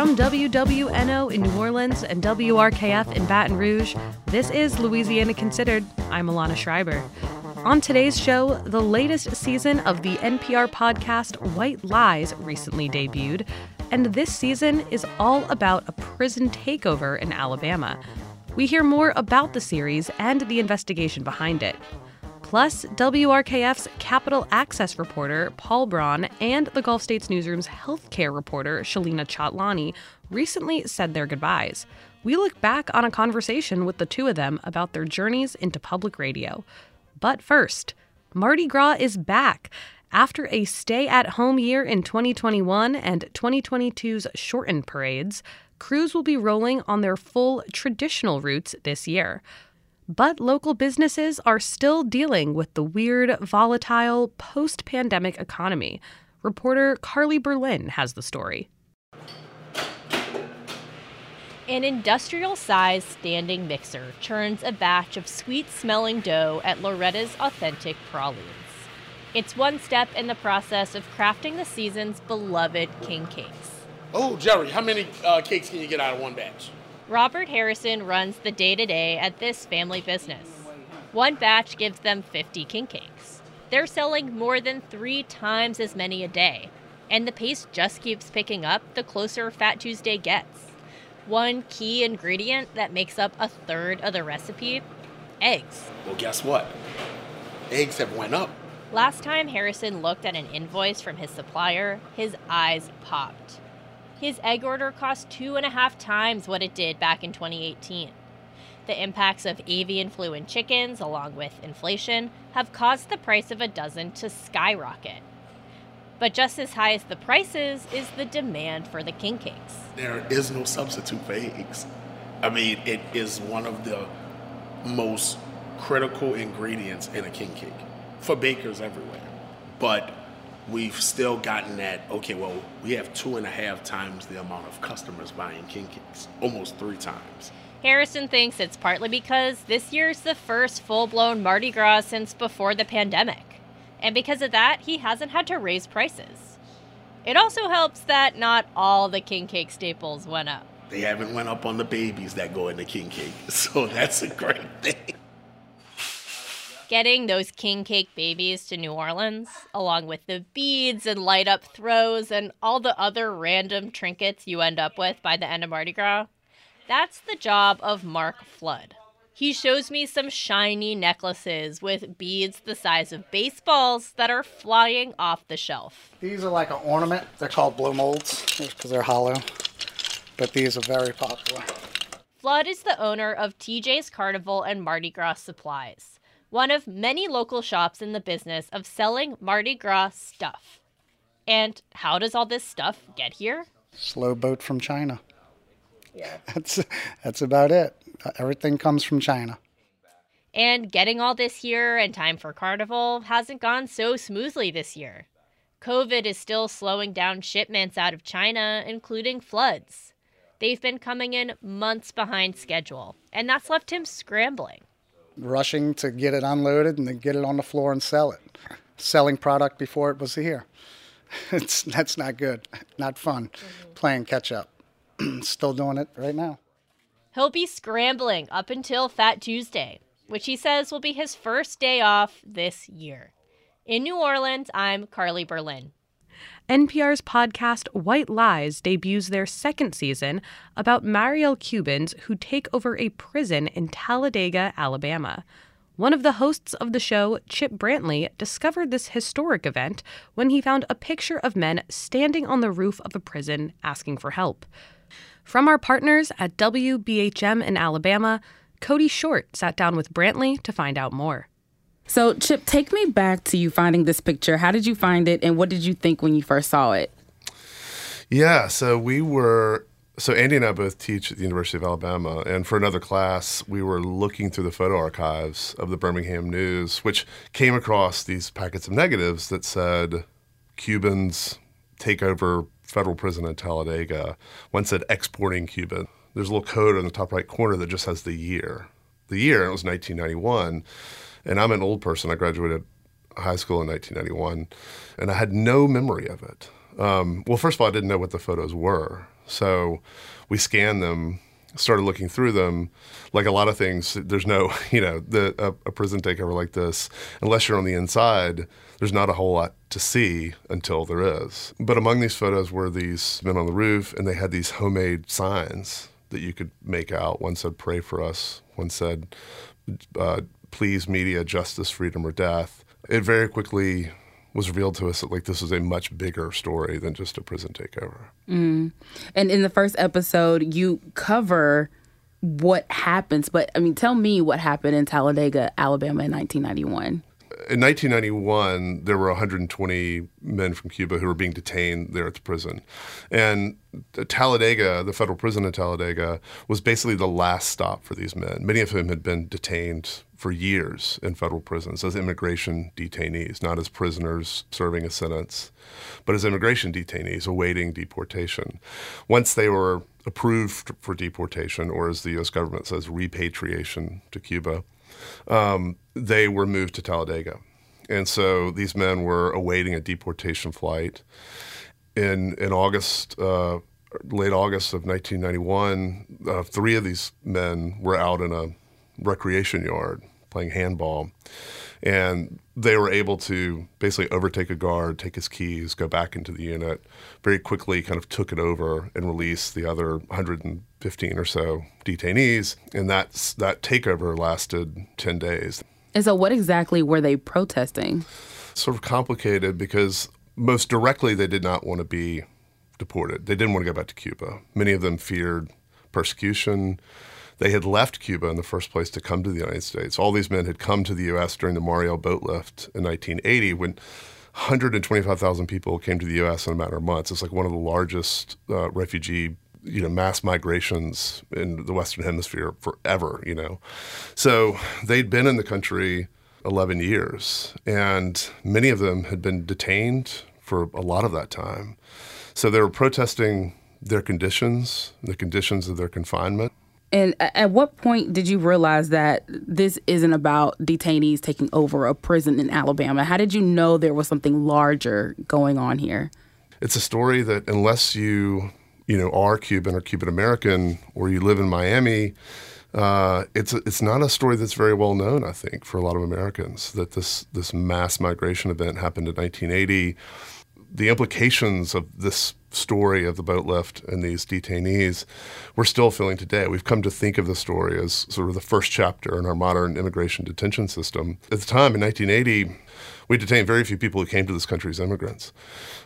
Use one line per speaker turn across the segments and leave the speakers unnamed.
From WWNO in New Orleans and WRKF in Baton Rouge, this is Louisiana Considered. I'm Alana Schreiber. On today's show, the latest season of the NPR podcast White Lies recently debuted, and this season is all about a prison takeover in Alabama. We hear more about the series and the investigation behind it. Plus, WRKF's Capital Access reporter, Paul Braun, and the Gulf States Newsroom's healthcare reporter, Shalina Chatlani, recently said their goodbyes. We look back on a conversation with the two of them about their journeys into public radio. But first, Mardi Gras is back. After a stay at home year in 2021 and 2022's shortened parades, crews will be rolling on their full traditional routes this year. But local businesses are still dealing with the weird, volatile, post pandemic economy. Reporter Carly Berlin has the story.
An industrial sized standing mixer churns a batch of sweet smelling dough at Loretta's Authentic Pralines. It's one step in the process of crafting the season's beloved king cakes.
Oh, Jerry, how many uh, cakes can you get out of one batch?
Robert Harrison runs the day to day at this family business. One batch gives them 50 king cakes. They're selling more than three times as many a day, and the pace just keeps picking up the closer Fat Tuesday gets. One key ingredient that makes up a third of the recipe eggs.
Well, guess what? Eggs have went up.
Last time Harrison looked at an invoice from his supplier, his eyes popped his egg order cost two and a half times what it did back in 2018. The impacts of avian flu in chickens, along with inflation, have caused the price of a dozen to skyrocket. But just as high as the prices is the demand for the king cakes.
There is no substitute for eggs. I mean, it is one of the most critical ingredients in a king cake for bakers everywhere. But we've still gotten that, okay, well, we have two and a half times the amount of customers buying king cakes, almost three times.
Harrison thinks it's partly because this year's the first full blown Mardi Gras since before the pandemic. And because of that, he hasn't had to raise prices. It also helps that not all the king cake staples went up.
They haven't went up on the babies that go in the king cake, so that's a great thing
getting those king cake babies to New Orleans, along with the beads and light up throws and all the other random trinkets you end up with by the end of Mardi Gras, that's the job of Mark Flood. He shows me some shiny necklaces with beads the size of baseballs that are flying off the shelf.
These are like an ornament. They're called blow molds because they're hollow, but these are very popular.
Flood is the owner of TJ's Carnival and Mardi Gras Supplies one of many local shops in the business of selling Mardi Gras stuff. And how does all this stuff get here?
Slow boat from China. Yeah. That's that's about it. Everything comes from China.
And getting all this here in time for Carnival hasn't gone so smoothly this year. COVID is still slowing down shipments out of China, including Flood's. They've been coming in months behind schedule, and that's left him scrambling
rushing to get it unloaded and then get it on the floor and sell it. Selling product before it was here. It's that's not good. Not fun. Mm-hmm. Playing catch up. Still doing it right now.
He'll be scrambling up until Fat Tuesday, which he says will be his first day off this year. In New Orleans, I'm Carly Berlin.
NPR's podcast White Lies debuts their second season about Mariel Cubans who take over a prison in Talladega, Alabama. One of the hosts of the show, Chip Brantley, discovered this historic event when he found a picture of men standing on the roof of a prison asking for help. From our partners at WBHM in Alabama, Cody Short sat down with Brantley to find out more.
So, Chip, take me back to you finding this picture. How did you find it, and what did you think when you first saw it?
Yeah, so we were so Andy and I both teach at the University of Alabama, and for another class, we were looking through the photo archives of the Birmingham News, which came across these packets of negatives that said Cubans take over federal prison in Talladega. One said exporting Cuban. There's a little code in the top right corner that just has the year. The year, it was 1991. And I'm an old person. I graduated high school in 1991, and I had no memory of it. Um, well, first of all, I didn't know what the photos were. So we scanned them, started looking through them. Like a lot of things, there's no, you know, the, a, a prison takeover like this, unless you're on the inside, there's not a whole lot to see until there is. But among these photos were these men on the roof, and they had these homemade signs that you could make out. One said, Pray for us. One said, uh, Please, media, justice, freedom, or death. It very quickly was revealed to us that like this was a much bigger story than just a prison takeover.
And in the first episode, you cover what happens, but I mean, tell me what happened in Talladega, Alabama in 1991.
In 1991, there were 120 men from Cuba who were being detained there at the prison. And Talladega, the federal prison in Talladega, was basically the last stop for these men, many of whom had been detained for years in federal prisons as immigration detainees, not as prisoners serving a sentence, but as immigration detainees awaiting deportation. Once they were approved for deportation, or as the U.S. government says, repatriation to Cuba, um, they were moved to Talladega. And so these men were awaiting a deportation flight. In, in August, uh, late August of 1991, uh, three of these men were out in a recreation yard playing handball. And they were able to basically overtake a guard, take his keys, go back into the unit, very quickly kind of took it over and released the other 115 or so detainees. And that's, that takeover lasted 10 days.
And so, what exactly were they protesting?
Sort of complicated because most directly they did not want to be deported. They didn't want to go back to Cuba. Many of them feared persecution. They had left Cuba in the first place to come to the United States. All these men had come to the U.S. during the Mariel boat lift in 1980 when 125,000 people came to the U.S. in a matter of months. It's like one of the largest uh, refugee you know mass migrations in the western hemisphere forever you know so they'd been in the country 11 years and many of them had been detained for a lot of that time so they were protesting their conditions the conditions of their confinement
And at what point did you realize that this isn't about detainees taking over a prison in Alabama? How did you know there was something larger going on here?
it's a story that unless you you know are Cuban or Cuban American or you live in Miami, uh, it's it's not a story that's very well known. I think for a lot of Americans that this this mass migration event happened in 1980. The implications of this story of the boat lift and these detainees, we're still feeling today. We've come to think of the story as sort of the first chapter in our modern immigration detention system. At the time in 1980, we detained very few people who came to this country as immigrants.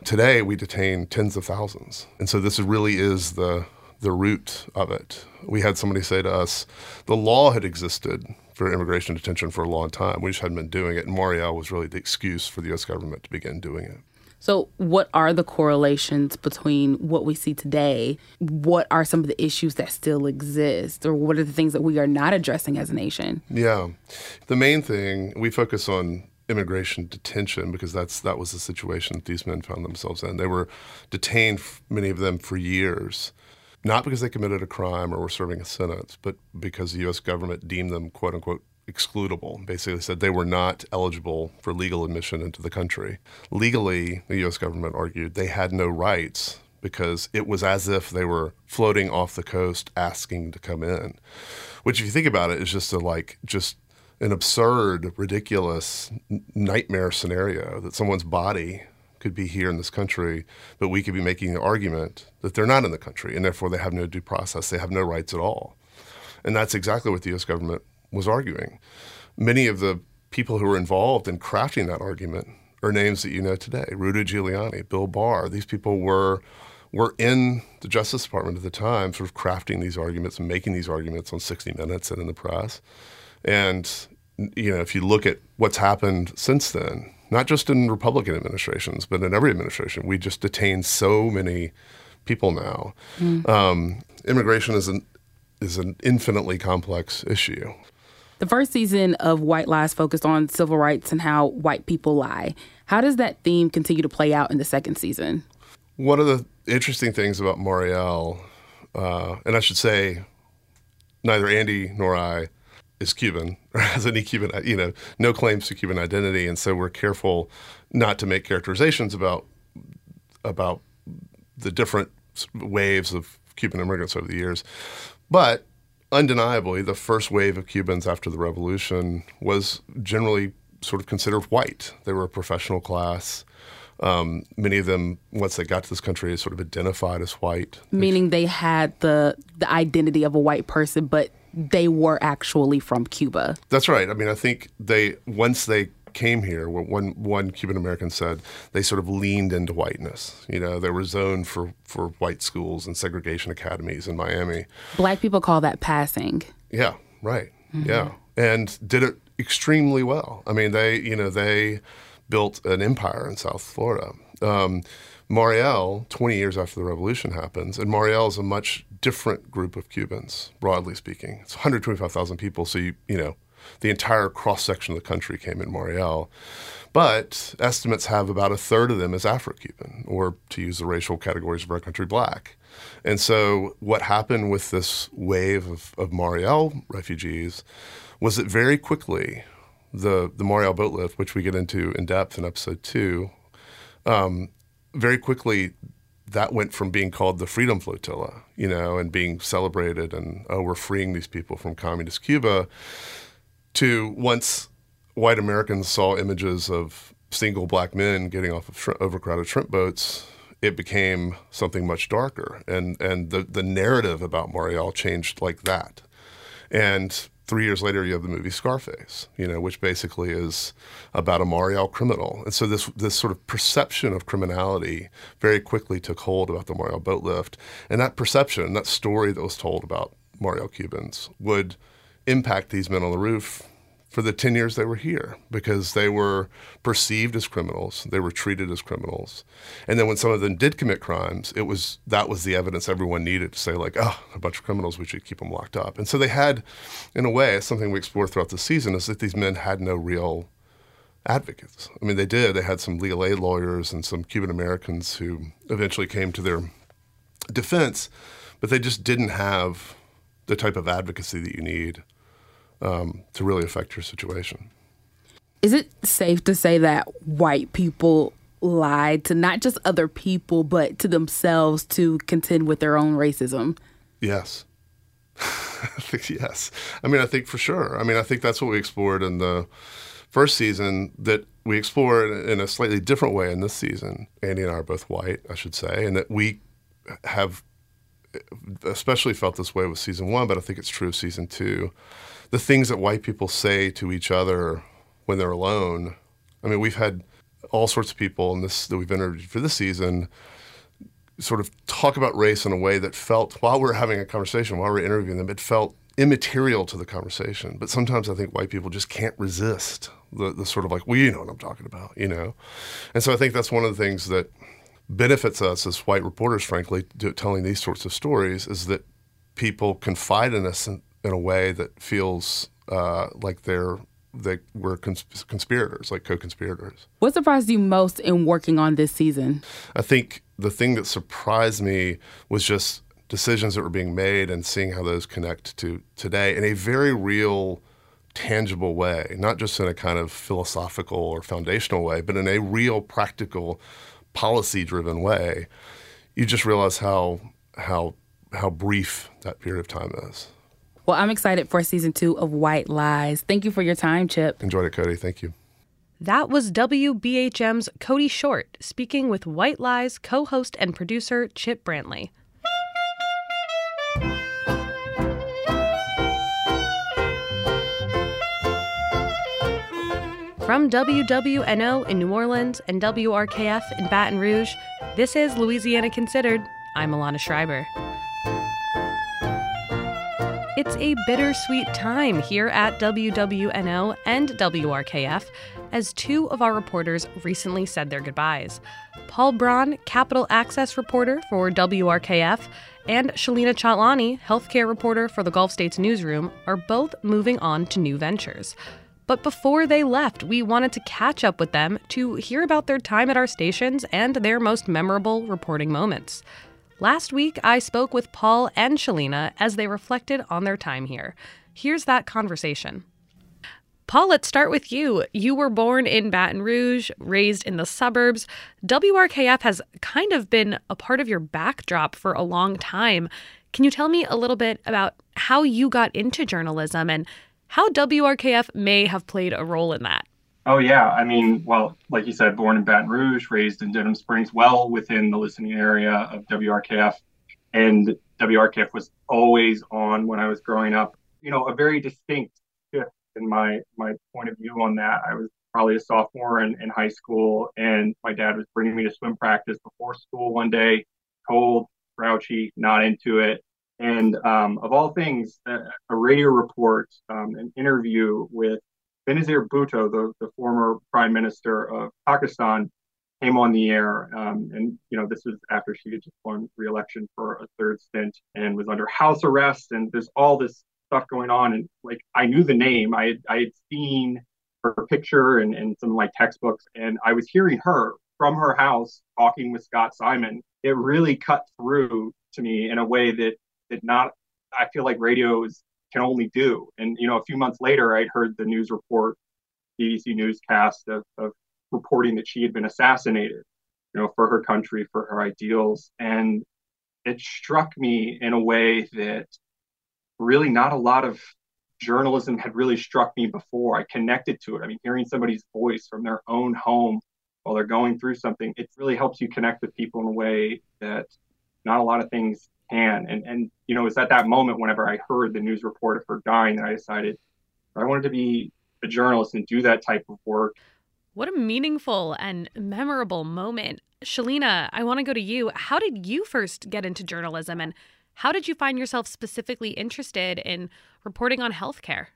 Today, we detain tens of thousands. And so this really is the, the root of it. We had somebody say to us, the law had existed for immigration detention for a long time. We just hadn't been doing it. And Mariel was really the excuse for the U.S. government to begin doing it.
So, what are the correlations between what we see today? What are some of the issues that still exist? Or what are the things that we are not addressing as a nation?
Yeah. The main thing, we focus on immigration detention because that's that was the situation that these men found themselves in. They were detained, many of them, for years, not because they committed a crime or were serving a sentence, but because the U.S. government deemed them "quote unquote" excludable. Basically, said they were not eligible for legal admission into the country. Legally, the U.S. government argued they had no rights because it was as if they were floating off the coast asking to come in. Which, if you think about it, is just a like just an absurd, ridiculous nightmare scenario that someone's body could be here in this country, but we could be making the argument that they're not in the country and therefore they have no due process, they have no rights at all. And that's exactly what the US government was arguing. Many of the people who were involved in crafting that argument are names that you know today Rudy Giuliani, Bill Barr. These people were were in the Justice Department at the time, sort of crafting these arguments and making these arguments on 60 Minutes and in the press. And you know, if you look at what's happened since then, not just in Republican administrations, but in every administration, we just detain so many people now. Um, immigration is an is an infinitely complex issue.
The first season of White Lies focused on civil rights and how white people lie. How does that theme continue to play out in the second season?
One of the interesting things about Mariel, uh, and I should say, neither Andy nor I is Cuban or has any Cuban, you know, no claims to Cuban identity, and so we're careful not to make characterizations about about the different waves of Cuban immigrants over the years. But undeniably, the first wave of Cubans after the revolution was generally sort of considered white. They were a professional class. Um, many of them, once they got to this country, sort of identified as white.
Meaning they had the the identity of a white person, but they were actually from Cuba.
That's right. I mean, I think they once they came here, one one Cuban American said they sort of leaned into whiteness. You know, they were zoned for for white schools and segregation academies in Miami.
Black people call that passing.
Yeah, right. Mm-hmm. Yeah, and did it extremely well. I mean, they you know they built an empire in South Florida. Um, Mariel, 20 years after the revolution happens, and Mariel is a much different group of Cubans, broadly speaking. It's 125,000 people, so you, you know, the entire cross section of the country came in Mariel. But estimates have about a third of them as Afro Cuban, or to use the racial categories of our country, black. And so, what happened with this wave of, of Mariel refugees was that very quickly the the Mariel boat lift, which we get into in depth in episode two, um, very quickly that went from being called the Freedom Flotilla, you know, and being celebrated and oh, we're freeing these people from communist Cuba, to once white Americans saw images of single black men getting off of shrimp, overcrowded shrimp boats, it became something much darker, and and the the narrative about Mariel changed like that, and three years later, you have the movie Scarface, you know, which basically is about a Mariel criminal. And so this this sort of perception of criminality very quickly took hold about the Mariel boat lift, and that perception, that story that was told about Mariel Cubans, would impact these men on the roof for the 10 years they were here because they were perceived as criminals they were treated as criminals. And then when some of them did commit crimes it was that was the evidence everyone needed to say like oh a bunch of criminals we should keep them locked up. And so they had in a way something we explore throughout the season is that these men had no real advocates. I mean they did. They had some legal aid lawyers and some cuban americans who eventually came to their defense but they just didn't have the type of advocacy that you need um, to really affect your situation.
Is it safe to say that white people lied to not just other people, but to themselves to contend with their own racism?
Yes. yes. I mean, I think for sure. I mean, I think that's what we explored in the first season that we explore in a slightly different way in this season. Andy and I are both white, I should say, and that we have especially felt this way with season one, but I think it's true of season two the things that white people say to each other when they're alone. I mean, we've had all sorts of people in this that we've interviewed for this season sort of talk about race in a way that felt while we are having a conversation, while we are interviewing them, it felt immaterial to the conversation. But sometimes I think white people just can't resist the, the sort of like, well, you know what I'm talking about, you know? And so I think that's one of the things that benefits us as white reporters, frankly, telling these sorts of stories is that people confide in us and, in a way that feels uh, like they're they were cons- conspirators, like co-conspirators.
What surprised you most in working on this season?
I think the thing that surprised me was just decisions that were being made and seeing how those connect to today in a very real tangible way, not just in a kind of philosophical or foundational way, but in a real practical policy driven way. You just realize how how how brief that period of time is.
Well, I'm excited for season two of White Lies. Thank you for your time, Chip.
Enjoyed it, Cody. Thank you.
That was WBHM's Cody Short speaking with White Lies co host and producer Chip Brantley. From WWNO in New Orleans and WRKF in Baton Rouge, this is Louisiana Considered. I'm Alana Schreiber. It's a bittersweet time here at WWNO and WRKF as two of our reporters recently said their goodbyes. Paul Braun, Capital Access reporter for WRKF, and Shalina Chatlani, healthcare reporter for the Gulf States Newsroom, are both moving on to new ventures. But before they left, we wanted to catch up with them to hear about their time at our stations and their most memorable reporting moments. Last week, I spoke with Paul and Shalina as they reflected on their time here. Here's that conversation.
Paul, let's start with you. You were born in Baton Rouge, raised in the suburbs. WRKF has kind of been a part of your backdrop for a long time. Can you tell me a little bit about how you got into journalism and how WRKF may have played a role in that?
Oh yeah, I mean, well, like you said, born in Baton Rouge, raised in Denham Springs, well within the listening area of WRKF, and WRKF was always on when I was growing up. You know, a very distinct shift in my my point of view on that. I was probably a sophomore in, in high school, and my dad was bringing me to swim practice before school one day, cold, grouchy, not into it. And um, of all things, a, a radio report, um, an interview with Benazir Bhutto, the, the former prime minister of Pakistan, came on the air. Um, and, you know, this was after she had just won re-election for a third stint and was under house arrest. And there's all this stuff going on. And like, I knew the name. I had, I had seen her picture and, and some of my textbooks. And I was hearing her from her house talking with Scott Simon. It really cut through to me in a way that that not I feel like radio is can only do. And you know, a few months later, I'd heard the news report, BBC newscast of, of reporting that she had been assassinated, you know, for her country, for her ideals, and it struck me in a way that really not a lot of journalism had really struck me before. I connected to it. I mean, hearing somebody's voice from their own home while they're going through something, it really helps you connect with people in a way that not a lot of things can. And and you know, it's at that moment whenever I heard the news report of her dying that I decided I wanted to be a journalist and do that type of work.
What a meaningful and memorable moment. Shalina, I want to go to you. How did you first get into journalism and how did you find yourself specifically interested in reporting on healthcare?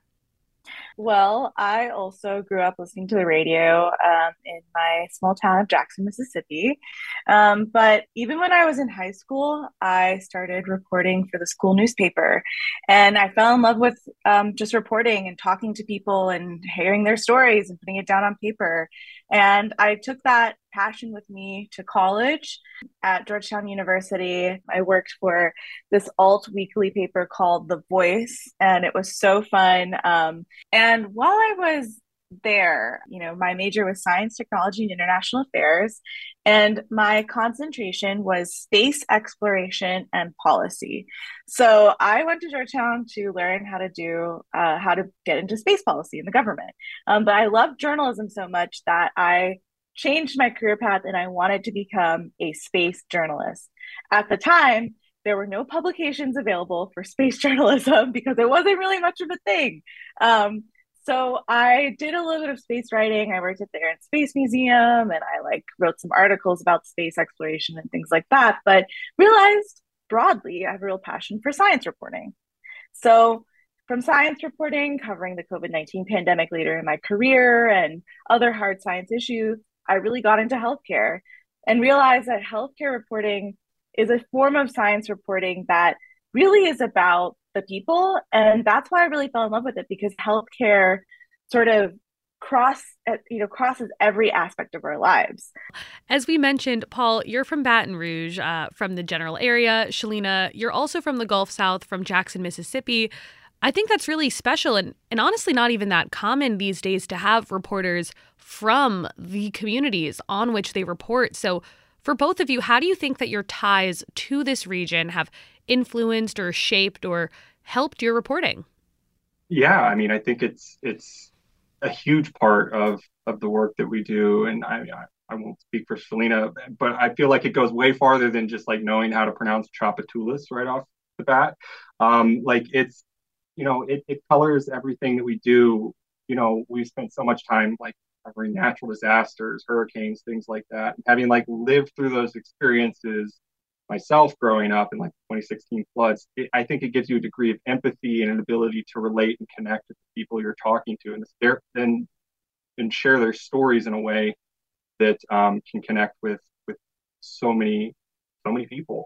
Well, I also grew up listening to the radio um, in my small town of Jackson, Mississippi. Um, but even when I was in high school, I started reporting for the school newspaper. And I fell in love with um, just reporting and talking to people and hearing their stories and putting it down on paper. And I took that passion with me to college at Georgetown University. I worked for this alt weekly paper called The Voice, and it was so fun. Um, and while I was there, you know, my major was science, technology, and international affairs, and my concentration was space exploration and policy. So I went to Georgetown to learn how to do, uh, how to get into space policy in the government. Um, but I loved journalism so much that I changed my career path and I wanted to become a space journalist. At the time, there were no publications available for space journalism because it wasn't really much of a thing. Um, so I did a little bit of space writing. I worked at the Air and Space Museum and I like wrote some articles about space exploration and things like that, but realized broadly I have a real passion for science reporting. So from science reporting, covering the COVID 19 pandemic later in my career and other hard science issues, I really got into healthcare and realized that healthcare reporting is a form of science reporting that really is about the people. And that's why I really fell in love with it because healthcare sort of cross you know crosses every aspect of our lives
as we mentioned paul you're from baton rouge uh, from the general area shalina you're also from the gulf south from jackson mississippi I think that's really special and, and honestly not even that common these days to have reporters from the communities on which they report. So, for both of you, how do you think that your ties to this region have influenced or shaped or helped your reporting?
Yeah, I mean, I think it's it's a huge part of of the work that we do, and I I won't speak for Shalina, but I feel like it goes way farther than just like knowing how to pronounce Tchoupitoulas right off the bat. Um, like it's you know, it, it colors everything that we do. You know, we spent so much time like covering natural disasters, hurricanes, things like that. And having like lived through those experiences myself growing up in like 2016 floods, it, I think it gives you a degree of empathy and an ability to relate and connect with the people you're talking to, and there and and share their stories in a way that um, can connect with with so many so many people.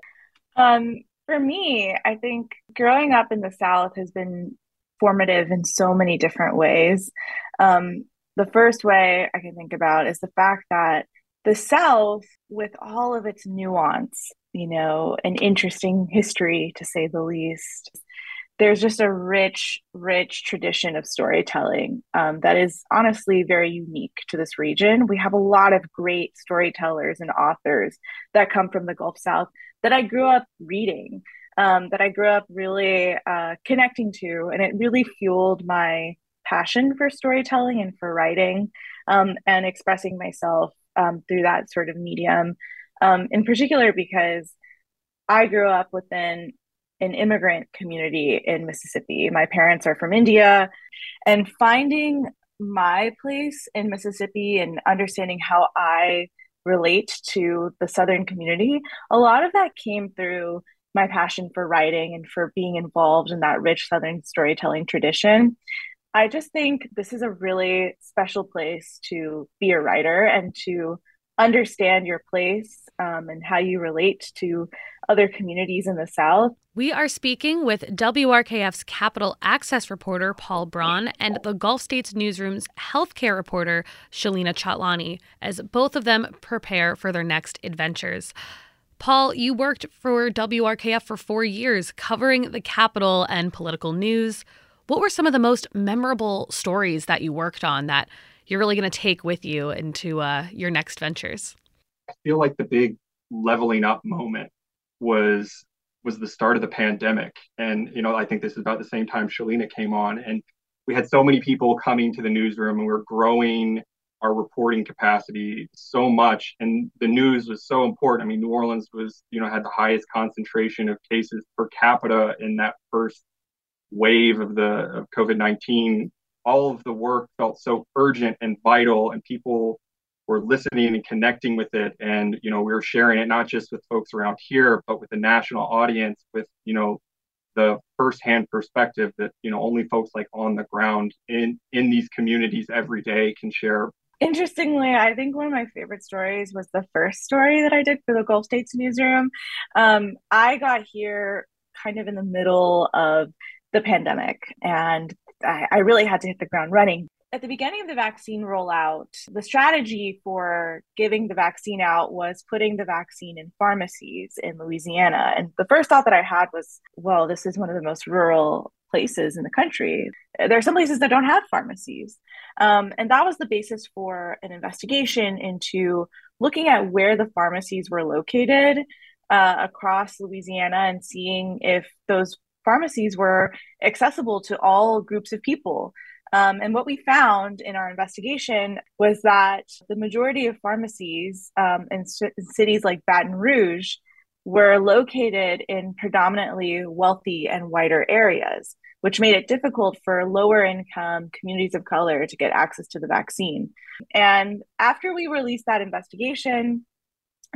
Um, for me, I think growing up in the South has been formative in so many different ways. Um, the first way I can think about is the fact that the South, with all of its nuance, you know, an interesting history to say the least, there's just a rich, rich tradition of storytelling um, that is honestly very unique to this region. We have a lot of great storytellers and authors that come from the Gulf South that I grew up reading, um, that I grew up really uh, connecting to, and it really fueled my passion for storytelling and for writing um, and expressing myself um, through that sort of medium. Um, in particular, because I grew up within an immigrant community in Mississippi. My parents are from India, and finding my place in Mississippi and understanding how I relate to the Southern community, a lot of that came through my passion for writing and for being involved in that rich Southern storytelling tradition. I just think this is a really special place to be a writer and to understand your place um, and how you relate to other communities in the South.
We are speaking with WRKF's Capital Access reporter, Paul Braun, and the Gulf States Newsroom's healthcare reporter, Shalina Chatlani, as both of them prepare for their next adventures. Paul, you worked for WRKF for four years covering the Capitol and political news. What were some of the most memorable stories that you worked on that you're really going to take with you into uh, your next ventures?
I feel like the big leveling up moment was was the start of the pandemic, and you know I think this is about the same time Shalina came on, and we had so many people coming to the newsroom, and we are growing our reporting capacity so much, and the news was so important. I mean, New Orleans was you know had the highest concentration of cases per capita in that first wave of the of COVID nineteen all of the work felt so urgent and vital and people were listening and connecting with it. And you know we were sharing it not just with folks around here but with the national audience with you know the firsthand perspective that you know only folks like on the ground in in these communities every day can share.
Interestingly i think one of my favorite stories was the first story that i did for the gulf states newsroom. Um, i got here kind of in the middle of the pandemic and I, I really had to hit the ground running. At the beginning of the vaccine rollout, the strategy for giving the vaccine out was putting the vaccine in pharmacies in Louisiana. And the first thought that I had was, well, this is one of the most rural places in the country. There are some places that don't have pharmacies. Um, and that was the basis for an investigation into looking at where the pharmacies were located uh, across Louisiana and seeing if those pharmacies were accessible to all groups of people. Um, and what we found in our investigation was that the majority of pharmacies um, in, in cities like Baton Rouge were located in predominantly wealthy and whiter areas, which made it difficult for lower income communities of color to get access to the vaccine. And after we released that investigation,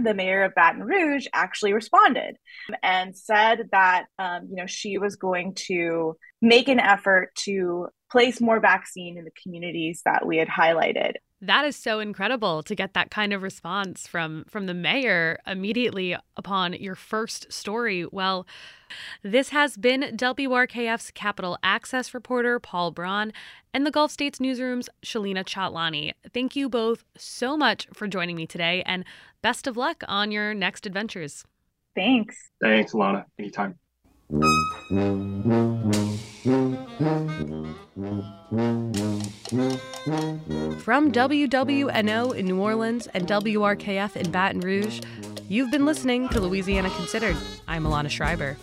the mayor of Baton Rouge actually responded and said that um, you know she was going to make an effort to place more vaccine in the communities that we had highlighted.
That is so incredible to get that kind of response from from the mayor immediately upon your first story. Well, this has been WRKF's Capital Access reporter Paul Braun and the Gulf States Newsroom's Shalina Chatlani. Thank you both so much for joining me today and best of luck on your next adventures.
Thanks.
Thanks, Alana. Anytime.
From WWNO in New Orleans and WRKF in Baton Rouge, you've been listening to Louisiana Considered. I'm Alana Schreiber.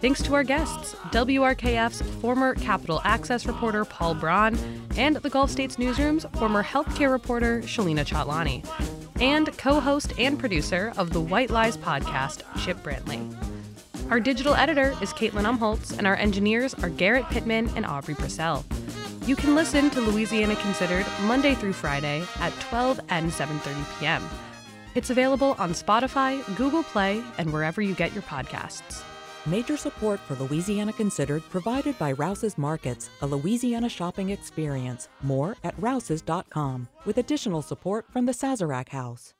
Thanks to our guests, WRKF's former Capital Access reporter Paul Braun and the Gulf States Newsroom's former healthcare reporter Shalina Chatlani, and co host and producer of the White Lies podcast, Chip Brantley. Our digital editor is Caitlin Umholtz, and our engineers are Garrett Pittman and Aubrey Purcell. You can listen to Louisiana Considered Monday through Friday at 12 and 7:30 p.m. It's available on Spotify, Google Play, and wherever you get your podcasts.
Major support for Louisiana Considered provided by Rouse's Markets, a Louisiana shopping experience. More at rouses.com, with additional support from the Sazerac House.